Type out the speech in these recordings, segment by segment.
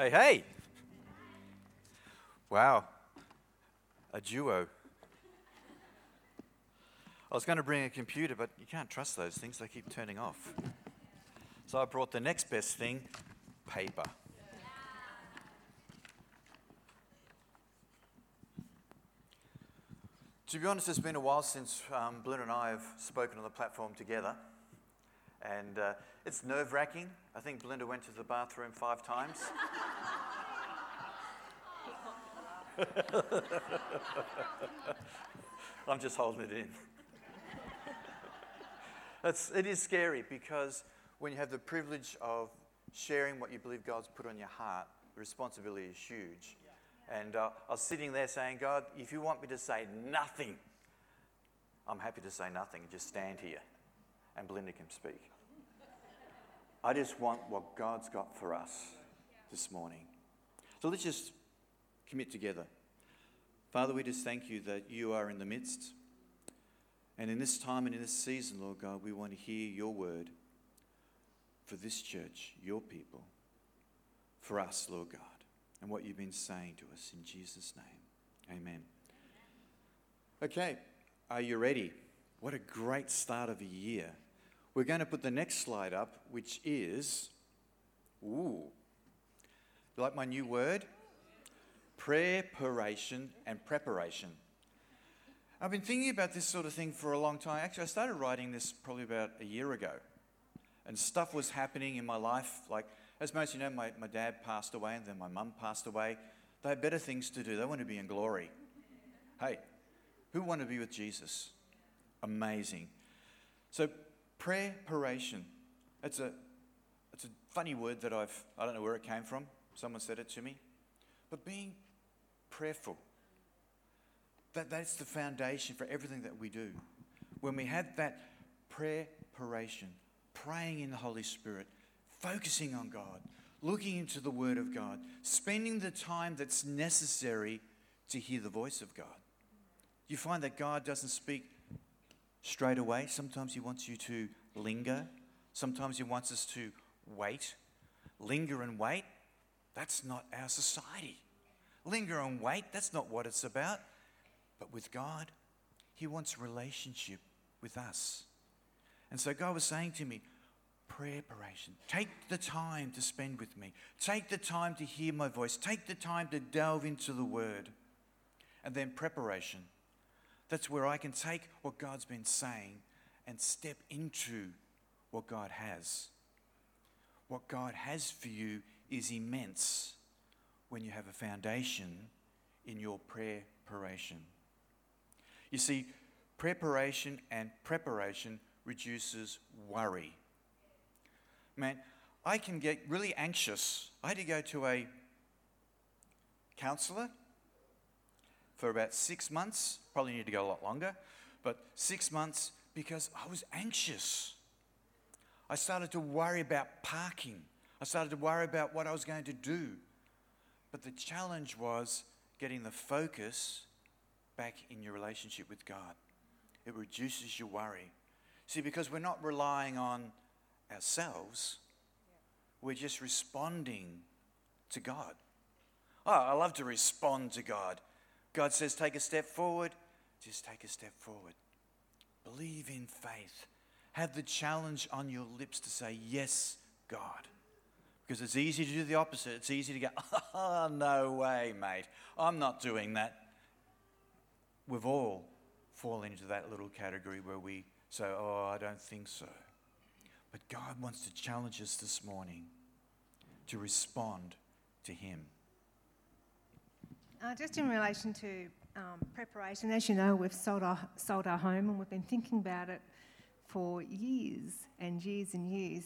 Hey, hey. Wow. A duo. I was going to bring a computer, but you can't trust those things, they keep turning off. So I brought the next best thing paper. To be honest, it's been a while since um, and I have spoken on the platform together. And uh, it's nerve wracking. I think Belinda went to the bathroom five times. I'm just holding it in. It's, it is scary because when you have the privilege of sharing what you believe God's put on your heart, the responsibility is huge. And uh, I was sitting there saying, God, if you want me to say nothing, I'm happy to say nothing. Just stand here and Belinda can speak. I just want what God's got for us this morning. So let's just commit together. Father, we just thank you that you are in the midst. And in this time and in this season, Lord God, we want to hear your word for this church, your people, for us, Lord God, and what you've been saying to us in Jesus' name. Amen. Okay, are you ready? What a great start of a year. We're going to put the next slide up, which is, ooh, like my new word? Preparation and preparation. I've been thinking about this sort of thing for a long time. Actually, I started writing this probably about a year ago. And stuff was happening in my life. Like, as most of you know, my, my dad passed away and then my mum passed away. They had better things to do. They want to be in glory. Hey, who want to be with Jesus? Amazing. So, prayer preparation. It's a, it's a funny word that I've, I don't know where it came from. Someone said it to me. But being prayerful that, that's the foundation for everything that we do. When we have that prayer preparation, praying in the Holy Spirit, focusing on God, looking into the Word of God, spending the time that's necessary to hear the voice of God. You find that God doesn't speak straight away. Sometimes He wants you to linger. Sometimes He wants us to wait. Linger and wait, that's not our society. Linger and wait, that's not what it's about. But with God, He wants relationship with us. And so God was saying to me, preparation. Take the time to spend with me. Take the time to hear my voice. Take the time to delve into the Word. And then preparation. That's where I can take what God's been saying and step into what God has. What God has for you is immense when you have a foundation in your preparation. You see, preparation and preparation reduces worry. Man, I can get really anxious. I had to go to a counselor for about six months. Probably need to go a lot longer, but six months because I was anxious. I started to worry about parking. I started to worry about what I was going to do. But the challenge was getting the focus back in your relationship with God. It reduces your worry. See, because we're not relying on ourselves, we're just responding to God. Oh, I love to respond to God. God says, take a step forward, just take a step forward. Believe in faith. Have the challenge on your lips to say, Yes, God. Because it's easy to do the opposite. It's easy to go, Oh, no way, mate. I'm not doing that we've all fallen into that little category where we say, Oh, I don't think so. But God wants to challenge us this morning to respond to Him. Uh, just in relation to um, preparation, as you know, we've sold our, sold our home and we've been thinking about it for years and years and years.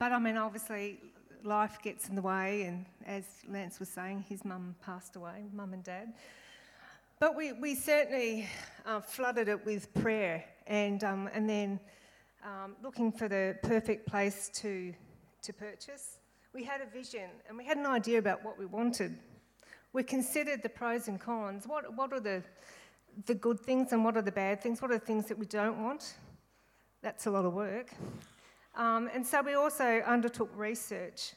But I mean, obviously, life gets in the way, and as Lance was saying, his mum passed away, mum and dad. But we, we certainly uh, flooded it with prayer and, um, and then um, looking for the perfect place to, to purchase. We had a vision and we had an idea about what we wanted. We considered the pros and cons. What, what are the, the good things and what are the bad things? What are the things that we don't want? That's a lot of work. Um, and so we also undertook research.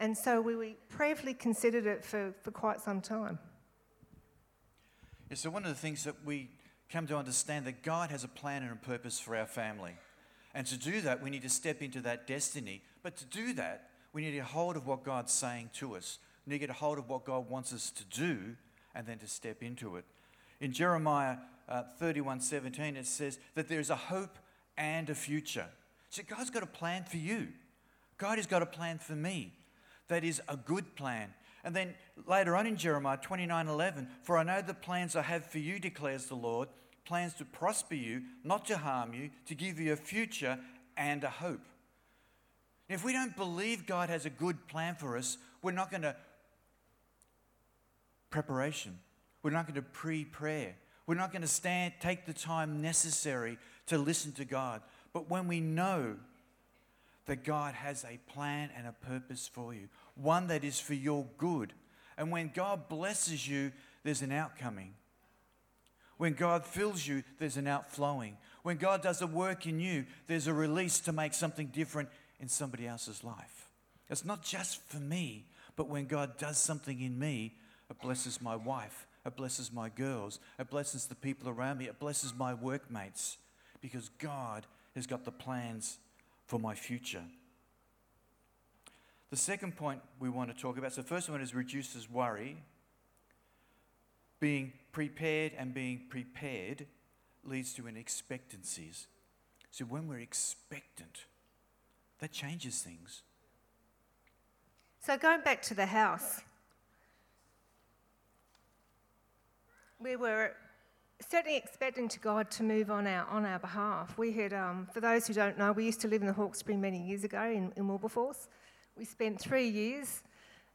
And so we, we prayerfully considered it for, for quite some time. Yeah, so one of the things that we come to understand that God has a plan and a purpose for our family. And to do that, we need to step into that destiny. But to do that, we need to hold of what God's saying to us. We need to get a hold of what God wants us to do and then to step into it. In Jeremiah uh, 31 17, it says that there is a hope and a future. So God's got a plan for you. God has got a plan for me that is a good plan. And then later on in Jeremiah 29 11, for I know the plans I have for you, declares the Lord, plans to prosper you, not to harm you, to give you a future and a hope. If we don't believe God has a good plan for us, we're not going to preparation. We're not going to pre-prayer. We're not going to stand take the time necessary to listen to God. But when we know that God has a plan and a purpose for you, one that is for your good. And when God blesses you, there's an outcoming. When God fills you, there's an outflowing. When God does a work in you, there's a release to make something different in somebody else's life. It's not just for me, but when God does something in me, it blesses my wife, it blesses my girls, it blesses the people around me, it blesses my workmates, because God has got the plans for my future. The second point we want to talk about so, the first one is reduces worry. Being prepared and being prepared leads to an expectancies. So, when we're expectant, that changes things. So, going back to the house, we were certainly expecting to God to move on our, on our behalf. We had, um, for those who don't know, we used to live in the Hawkesbury many years ago in, in Wilberforce. We spent three years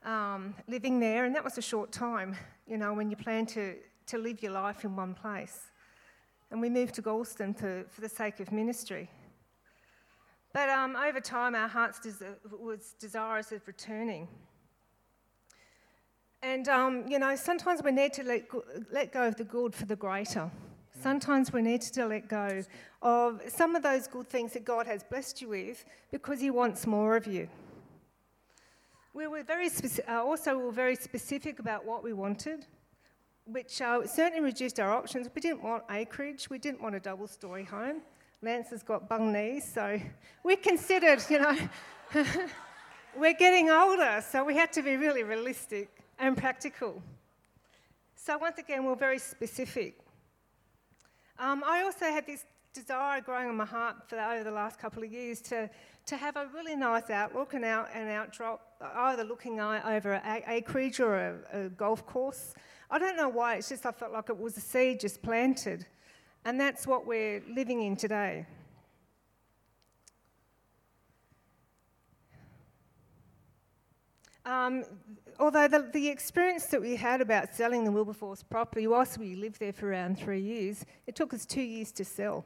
um, living there, and that was a short time, you know, when you plan to, to live your life in one place. And we moved to Galston for, for the sake of ministry. But um, over time, our hearts des- was desirous of returning. And, um, you know, sometimes we need to let go, let go of the good for the greater. Sometimes we need to let go of some of those good things that God has blessed you with because He wants more of you. We were very speci- uh, also we were very specific about what we wanted, which uh, certainly reduced our options. We didn't want acreage. We didn't want a double-story home. Lance has got bung knees, so we considered, you know, we're getting older, so we had to be really realistic and practical. So, once again, we're very specific. Um, I also had this desire growing in my heart for over the last couple of years to, to have a really nice outlook and out and outdrop, either looking over an acreage or a, a golf course. I don't know why, it's just I felt like it was a seed just planted. And that's what we're living in today. Um, although the, the, experience that we had about selling the Wilberforce property, whilst we lived there for around three years, it took us two years to sell.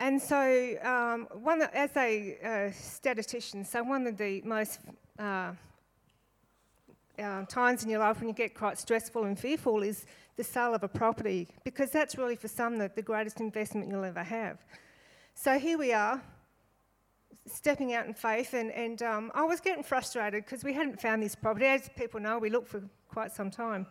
And so, um, one as a uh, statistician, so one of the most uh, uh, times in your life when you get quite stressful and fearful is the sale of a property, because that's really for some the, the greatest investment you'll ever have. So here we are, stepping out in faith, and, and um, I was getting frustrated because we hadn't found this property. As people know, we looked for quite some time.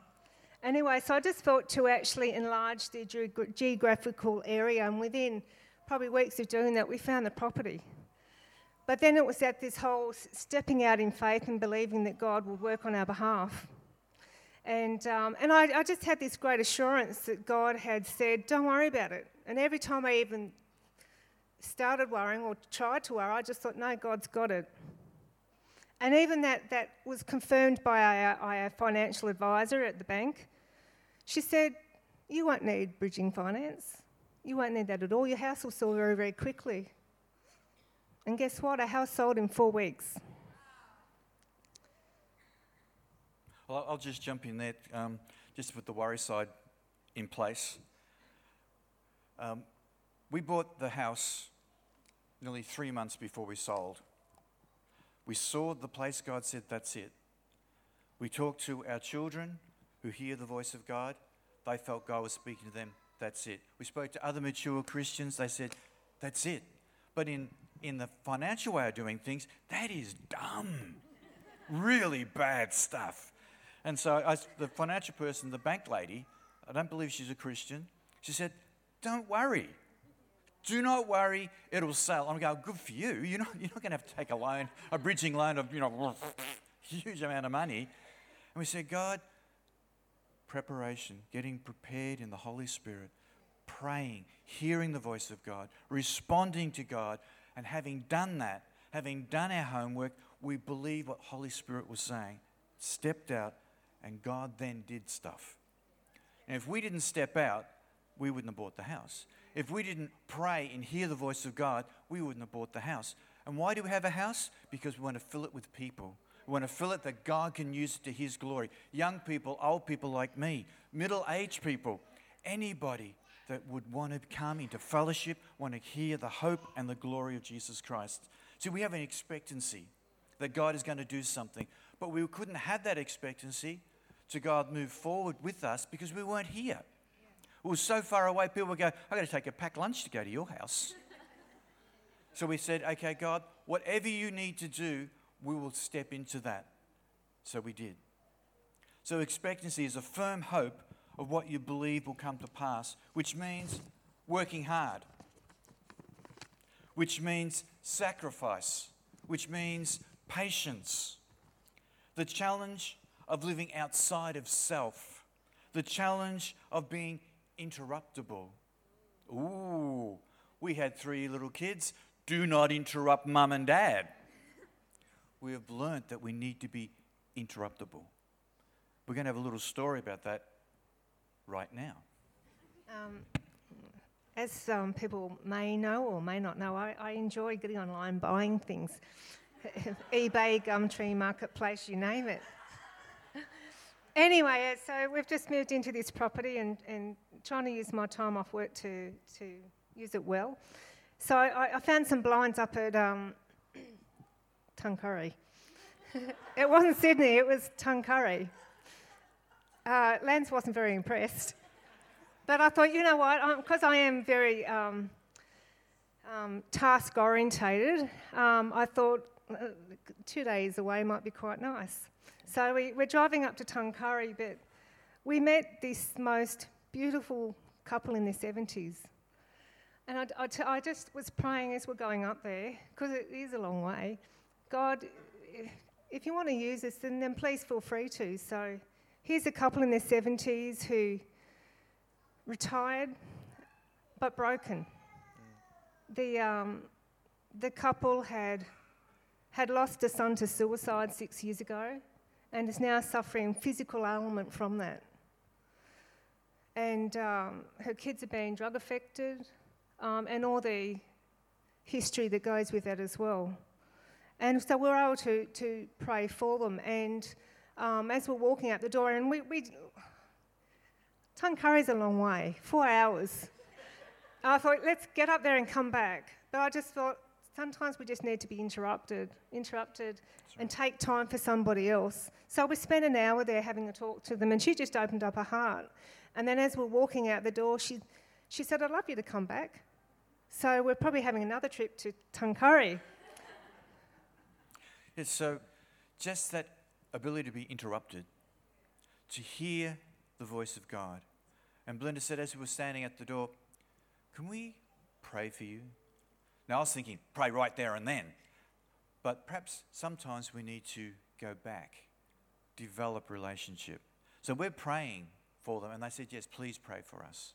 Anyway, so I just thought to actually enlarge the ge- geographical area, and within probably weeks of doing that, we found the property. But then it was at this whole stepping out in faith and believing that God would work on our behalf. And, um, and I, I just had this great assurance that God had said, Don't worry about it. And every time I even started worrying or tried to worry, I just thought, no, God's got it. And even that, that was confirmed by our, our financial advisor at the bank. She said, You won't need bridging finance. You won't need that at all. Your house will sell very, very quickly. And guess what? Our house sold in four weeks. Well, I'll just jump in there um, just to put the worry side in place. Um, we bought the house nearly three months before we sold. We saw the place, God said, That's it. We talked to our children who hear the voice of God. They felt God was speaking to them. That's it. We spoke to other mature Christians. They said, That's it. But in, in the financial way of doing things, that is dumb. really bad stuff. And so I, the financial person, the bank lady, I don't believe she's a Christian, she said, Don't worry. Do not worry, it'll sell. I'm going, good for you. You're not, you're not going to have to take a loan, a bridging loan of, you know, huge amount of money. And we said, God, preparation, getting prepared in the Holy Spirit, praying, hearing the voice of God, responding to God, and having done that, having done our homework, we believe what Holy Spirit was saying, stepped out, and God then did stuff. And if we didn't step out, we wouldn't have bought the house. If we didn't pray and hear the voice of God, we wouldn't have bought the house. And why do we have a house? Because we want to fill it with people. We want to fill it that God can use it to His glory. Young people, old people like me, middle aged people, anybody that would want to come into fellowship, want to hear the hope and the glory of Jesus Christ. See, we have an expectancy that God is going to do something, but we couldn't have that expectancy to God move forward with us because we weren't here. We were so far away, people would go, I've got to take a packed lunch to go to your house. so we said, okay, God, whatever you need to do, we will step into that. So we did. So expectancy is a firm hope of what you believe will come to pass, which means working hard, which means sacrifice, which means patience. The challenge of living outside of self, the challenge of being interruptible. Ooh, we had three little kids. Do not interrupt mum and dad. We have learnt that we need to be interruptible. We're going to have a little story about that right now. Um, as um, people may know or may not know, I, I enjoy getting online buying things. eBay, Gumtree, Marketplace, you name it. anyway, uh, so we've just moved into this property and, and trying to use my time off work to, to use it well. So I, I found some blinds up at um, it wasn't Sydney, it was Tuncurry. Uh, Lance wasn't very impressed. But I thought, you know what, because I am very um, um, task orientated, um, I thought uh, two days away might be quite nice. So we, we're driving up to Tuncurry, but we met this most beautiful couple in their 70s. And I, I, t- I just was praying as we're going up there, because it is a long way. God, if you want to use this, then, then please feel free to. So here's a couple in their 70s who retired but broken. The, um, the couple had, had lost a son to suicide six years ago and is now suffering physical ailment from that and um, her kids are being drug affected, um, and all the history that goes with that as well. And so we are able to, to pray for them. And um, as we're walking out the door, and we, we Tuncurry's a long way, four hours. I thought, let's get up there and come back. But I just thought, sometimes we just need to be interrupted, interrupted, right. and take time for somebody else. So we spent an hour there having a talk to them, and she just opened up her heart. And then as we're walking out the door, she, she said, I'd love you to come back. So we're probably having another trip to Tuncurry. Yes, so just that ability to be interrupted, to hear the voice of God. And Belinda said, as we were standing at the door, Can we pray for you? Now, I was thinking, pray right there and then. But perhaps sometimes we need to go back, develop relationship. So we're praying for them. And they said, Yes, please pray for us.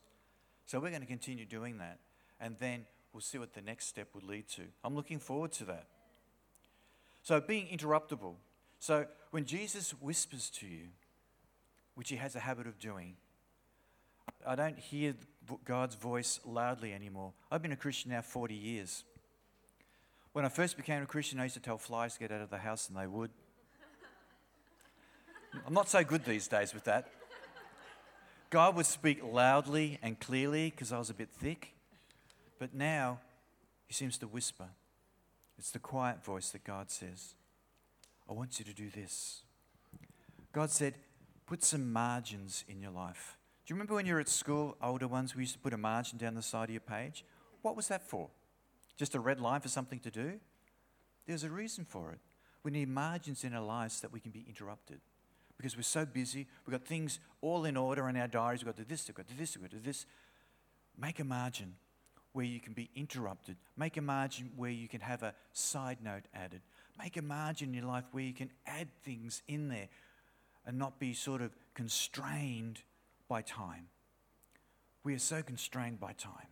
So we're going to continue doing that. And then we'll see what the next step would lead to. I'm looking forward to that. So being interruptible. So when Jesus whispers to you, which he has a habit of doing, I don't hear God's voice loudly anymore. I've been a Christian now 40 years. When I first became a Christian, I used to tell flies to get out of the house, and they would. I'm not so good these days with that. God would speak loudly and clearly because I was a bit thick. But now he seems to whisper. It's the quiet voice that God says, I want you to do this. God said, put some margins in your life. Do you remember when you were at school, older ones, we used to put a margin down the side of your page? What was that for? Just a red line for something to do? There's a reason for it. We need margins in our lives so that we can be interrupted. Because we're so busy, we've got things all in order in our diaries, we've got to do this, we've got to do this, we've got to do this. Make a margin where you can be interrupted. Make a margin where you can have a side note added. Make a margin in your life where you can add things in there and not be sort of constrained by time. We are so constrained by time.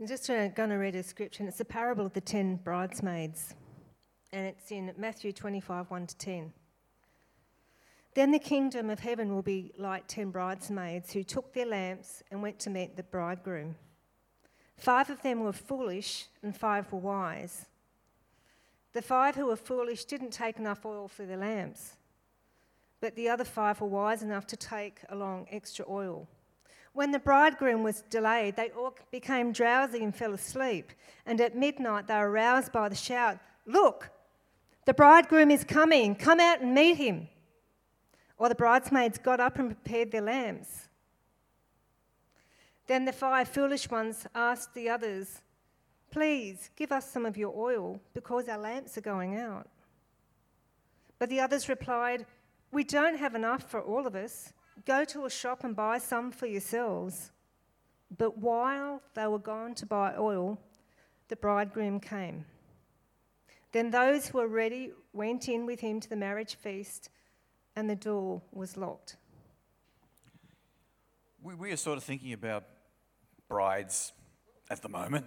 I'm just going to read a scripture, and it's a parable of the ten bridesmaids, and it's in Matthew 25 1 to 10. Then the kingdom of heaven will be like ten bridesmaids who took their lamps and went to meet the bridegroom. Five of them were foolish, and five were wise. The five who were foolish didn't take enough oil for their lamps, but the other five were wise enough to take along extra oil. When the bridegroom was delayed, they all became drowsy and fell asleep. And at midnight, they were roused by the shout Look, the bridegroom is coming, come out and meet him. Or the bridesmaids got up and prepared their lamps. Then the five foolish ones asked the others, Please give us some of your oil because our lamps are going out. But the others replied, We don't have enough for all of us. Go to a shop and buy some for yourselves. But while they were gone to buy oil, the bridegroom came. Then those who were ready went in with him to the marriage feast, and the door was locked. We, we are sort of thinking about brides at the moment.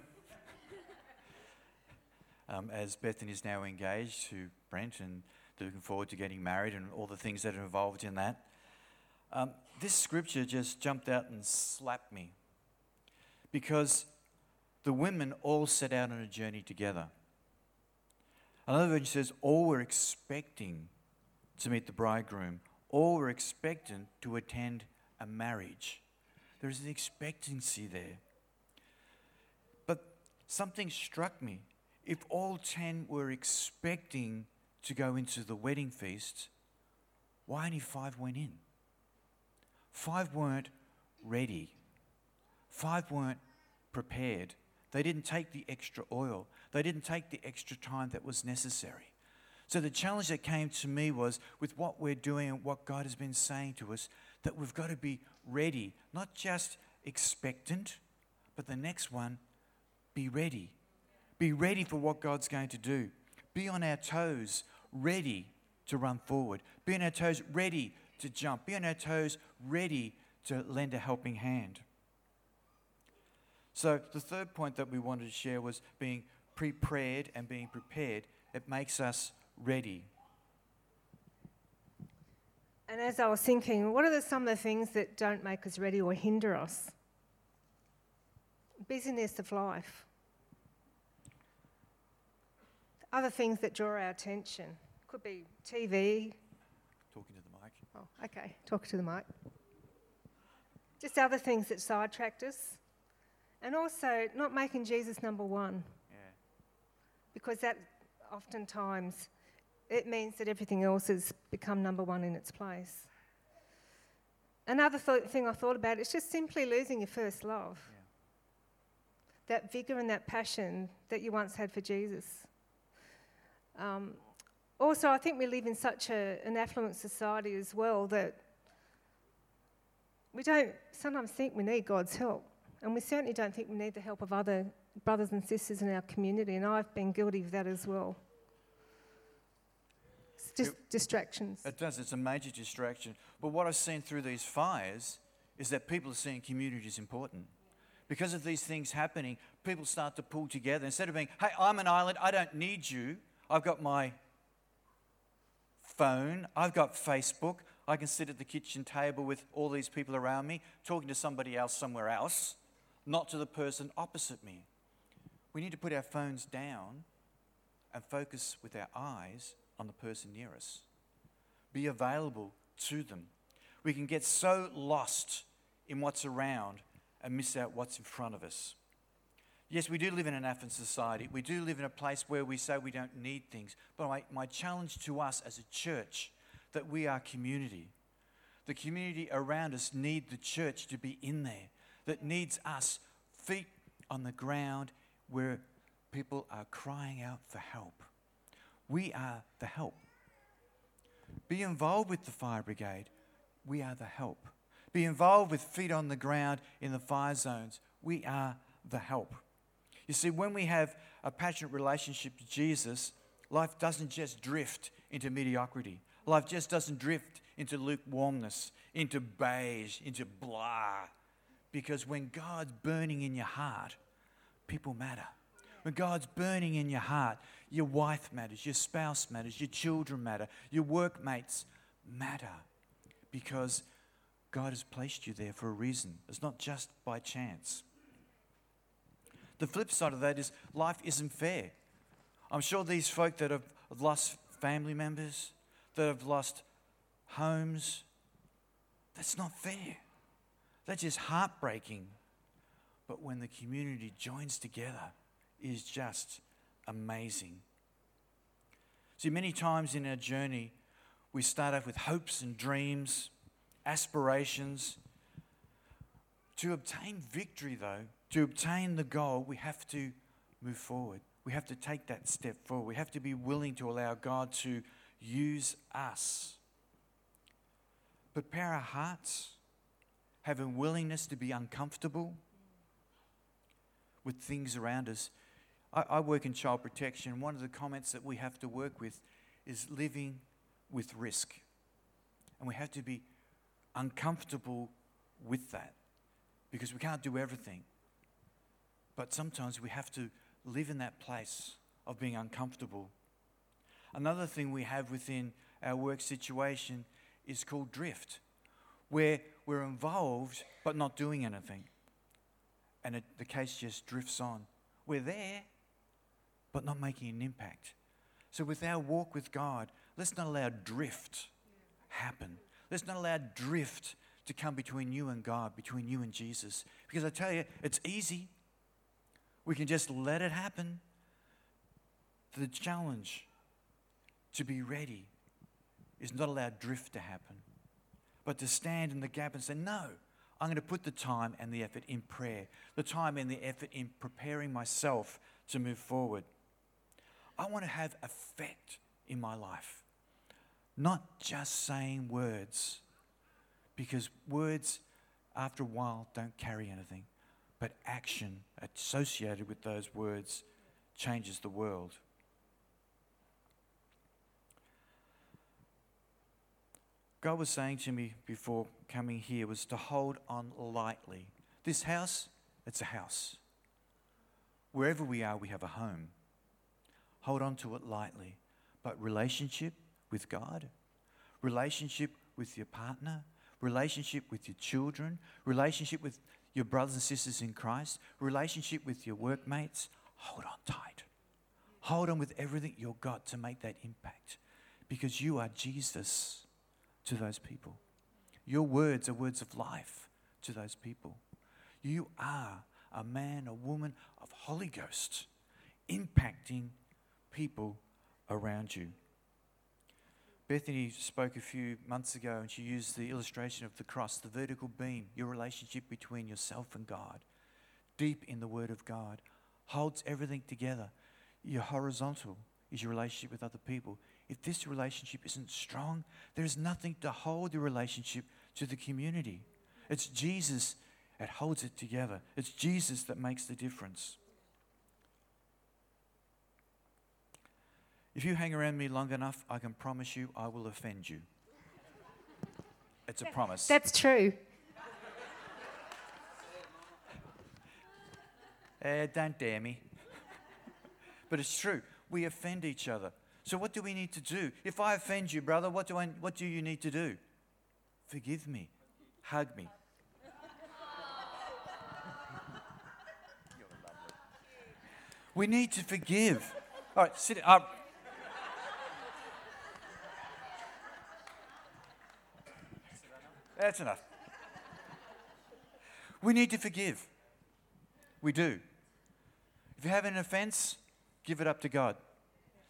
um, as Bethany is now engaged to Brent, and looking forward to getting married and all the things that are involved in that. Um, this scripture just jumped out and slapped me because the women all set out on a journey together. Another version says, all were expecting to meet the bridegroom, all were expectant to attend a marriage. There's an expectancy there. But something struck me. If all ten were expecting to go into the wedding feast, why only five went in? Five weren't ready. Five weren't prepared. They didn't take the extra oil. They didn't take the extra time that was necessary. So the challenge that came to me was with what we're doing and what God has been saying to us, that we've got to be ready, not just expectant, but the next one, be ready. Be ready for what God's going to do. Be on our toes, ready to run forward. Be on our toes, ready to jump, be on our toes, ready to lend a helping hand. So, the third point that we wanted to share was being prepared and being prepared. It makes us ready. And as I was thinking, what are the, some of the things that don't make us ready or hinder us? Busyness of life. Other things that draw our attention. Could be TV. Talking to the mic. Oh, okay. Talk to the mic. Just other things that sidetracked us. And also not making Jesus number one. Yeah. Because that oftentimes it means that everything else has become number one in its place. Another th- thing I thought about is just simply losing your first love. Yeah. That vigour and that passion that you once had for Jesus. Um, also, I think we live in such a, an affluent society as well that we don't sometimes think we need God's help. And we certainly don't think we need the help of other brothers and sisters in our community. And I've been guilty of that as well. It's just It- distractions. It does, it's a major distraction. But what I've seen through these fires is that people are seeing community is important. Because of these things happening, people start to pull together. Instead of being, hey, I'm an island, I don't need you, I've got my phone, I've got Facebook, I can sit at the kitchen table with all these people around me, talking to somebody else somewhere else, not to the person opposite me. We need to put our phones down and focus with our eyes on the person near us. Be available to them. We can get so lost in what's around and miss out what's in front of us. Yes, we do live in an affluent society. We do live in a place where we say we don't need things. But my, my challenge to us as a church that we are community, The community around us need the church to be in there, that needs us feet on the ground where people are crying out for help. We are the help. Be involved with the fire brigade. We are the help. Be involved with feet on the ground in the fire zones. We are the help. You see, when we have a passionate relationship to Jesus, life doesn't just drift into mediocrity. Life just doesn't drift into lukewarmness, into beige, into blah. Because when God's burning in your heart, people matter. When God's burning in your heart, your wife matters, your spouse matters, your children matter, your workmates matter. Because God has placed you there for a reason. It's not just by chance. The flip side of that is life isn't fair. I'm sure these folk that have lost family members, that have lost homes, that's not fair. That's just heartbreaking. But when the community joins together, is just amazing. See, many times in our journey, we start off with hopes and dreams, aspirations. To obtain victory, though, to obtain the goal, we have to move forward. We have to take that step forward. We have to be willing to allow God to use us. Prepare our hearts, have a willingness to be uncomfortable with things around us. I, I work in child protection. One of the comments that we have to work with is living with risk. And we have to be uncomfortable with that because we can't do everything. But sometimes we have to live in that place of being uncomfortable. Another thing we have within our work situation is called drift, where we're involved but not doing anything. And it, the case just drifts on. We're there, but not making an impact. So, with our walk with God, let's not allow drift happen. Let's not allow drift to come between you and God, between you and Jesus. Because I tell you, it's easy. We can just let it happen. The challenge to be ready is not allow drift to happen, but to stand in the gap and say, No, I'm going to put the time and the effort in prayer, the time and the effort in preparing myself to move forward. I want to have effect in my life, not just saying words, because words, after a while, don't carry anything, but action associated with those words changes the world. God was saying to me before coming here was to hold on lightly. This house, it's a house. Wherever we are, we have a home. Hold on to it lightly. But relationship with God, relationship with your partner, relationship with your children, relationship with your brothers and sisters in Christ, relationship with your workmates, hold on tight. Hold on with everything you've got to make that impact because you are Jesus to those people. Your words are words of life to those people. You are a man, a woman of Holy Ghost impacting people around you. Bethany spoke a few months ago and she used the illustration of the cross, the vertical beam, your relationship between yourself and God, deep in the Word of God, holds everything together. Your horizontal is your relationship with other people. If this relationship isn't strong, there is nothing to hold the relationship to the community. It's Jesus that holds it together, it's Jesus that makes the difference. If you hang around me long enough, I can promise you I will offend you. It's a promise. That's true. Eh, don't dare me. but it's true. We offend each other. So what do we need to do? If I offend you, brother, what do, I, what do you need to do? Forgive me. Hug me. we need to forgive. All right, sit up. That's enough. We need to forgive. We do. If you have an offense, give it up to God.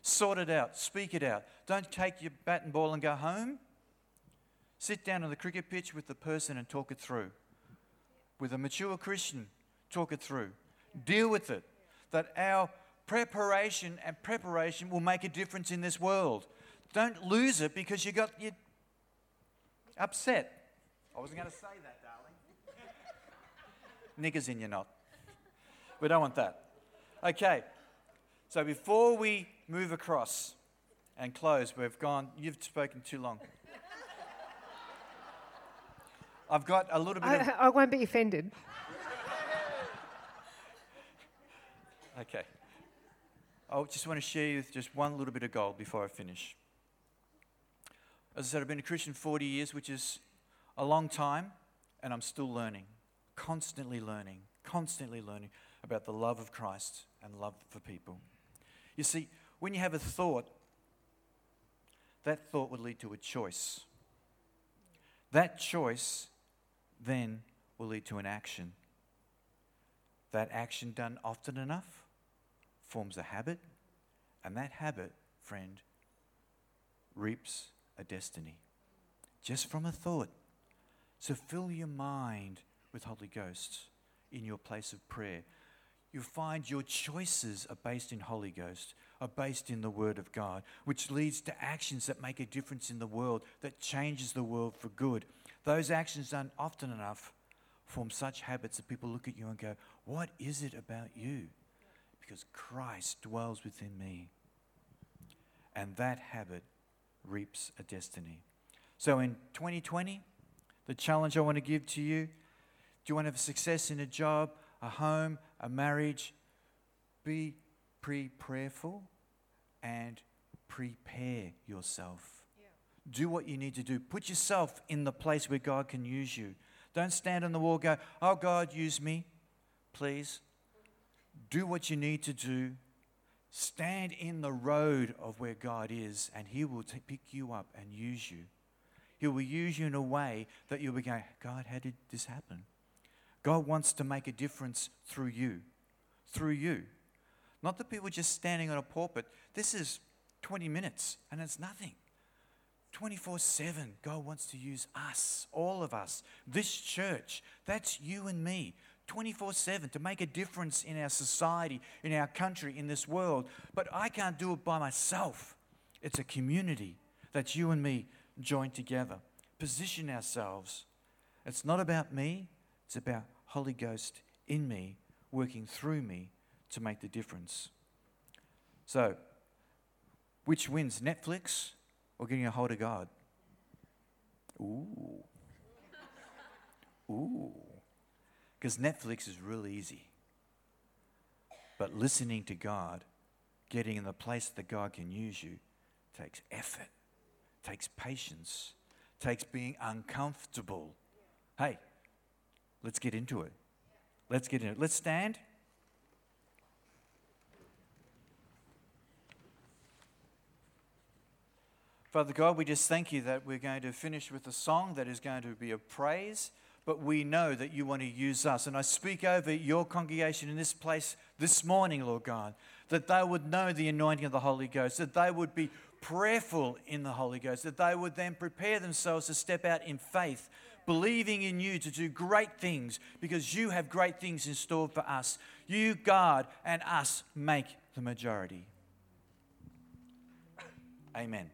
Sort it out. Speak it out. Don't take your bat and ball and go home. Sit down on the cricket pitch with the person and talk it through. With a mature Christian, talk it through. Deal with it. That our preparation and preparation will make a difference in this world. Don't lose it because you got you upset. I wasn't going to say that, darling. Niggers in your knot. We don't want that. Okay. So before we move across and close, we've gone, you've spoken too long. I've got a little bit of. I, I won't be offended. Okay. I just want to share you with just one little bit of gold before I finish. As I said, I've been a Christian 40 years, which is a long time, and I'm still learning, constantly learning, constantly learning about the love of Christ and love for people. You see, when you have a thought, that thought would lead to a choice. That choice then will lead to an action. That action done often enough forms a habit, and that habit, friend, reaps a destiny just from a thought. So fill your mind with Holy Ghost in your place of prayer. You'll find your choices are based in Holy Ghost, are based in the Word of God, which leads to actions that make a difference in the world, that changes the world for good. Those actions done often enough form such habits that people look at you and go, What is it about you? Because Christ dwells within me. And that habit reaps a destiny. So in 2020, the challenge I want to give to you do you want to have success in a job, a home, a marriage? Be pre prayerful and prepare yourself. Yeah. Do what you need to do. Put yourself in the place where God can use you. Don't stand on the wall go, Oh, God, use me, please. Do what you need to do. Stand in the road of where God is, and He will t- pick you up and use you. He will use you in a way that you'll be going, God, how did this happen? God wants to make a difference through you. Through you. Not the people just standing on a pulpit. This is 20 minutes and it's nothing. 24 7, God wants to use us, all of us, this church. That's you and me. 24 7 to make a difference in our society, in our country, in this world. But I can't do it by myself. It's a community that's you and me joined together. Position ourselves. It's not about me, it's about Holy Ghost in me, working through me to make the difference. So, which wins, Netflix or getting a hold of God? Ooh. Ooh. Because Netflix is really easy. But listening to God, getting in the place that God can use you, takes effort, takes patience, takes being uncomfortable. Hey, let's get into it. Let's get into it. Let's stand. Father God, we just thank you that we're going to finish with a song that is going to be a praise, but we know that you want to use us. And I speak over your congregation in this place this morning, Lord God, that they would know the anointing of the Holy Ghost, that they would be prayerful in the Holy Ghost, that they would then prepare themselves to step out in faith, believing in you to do great things because you have great things in store for us. You, God, and us make the majority. Amen.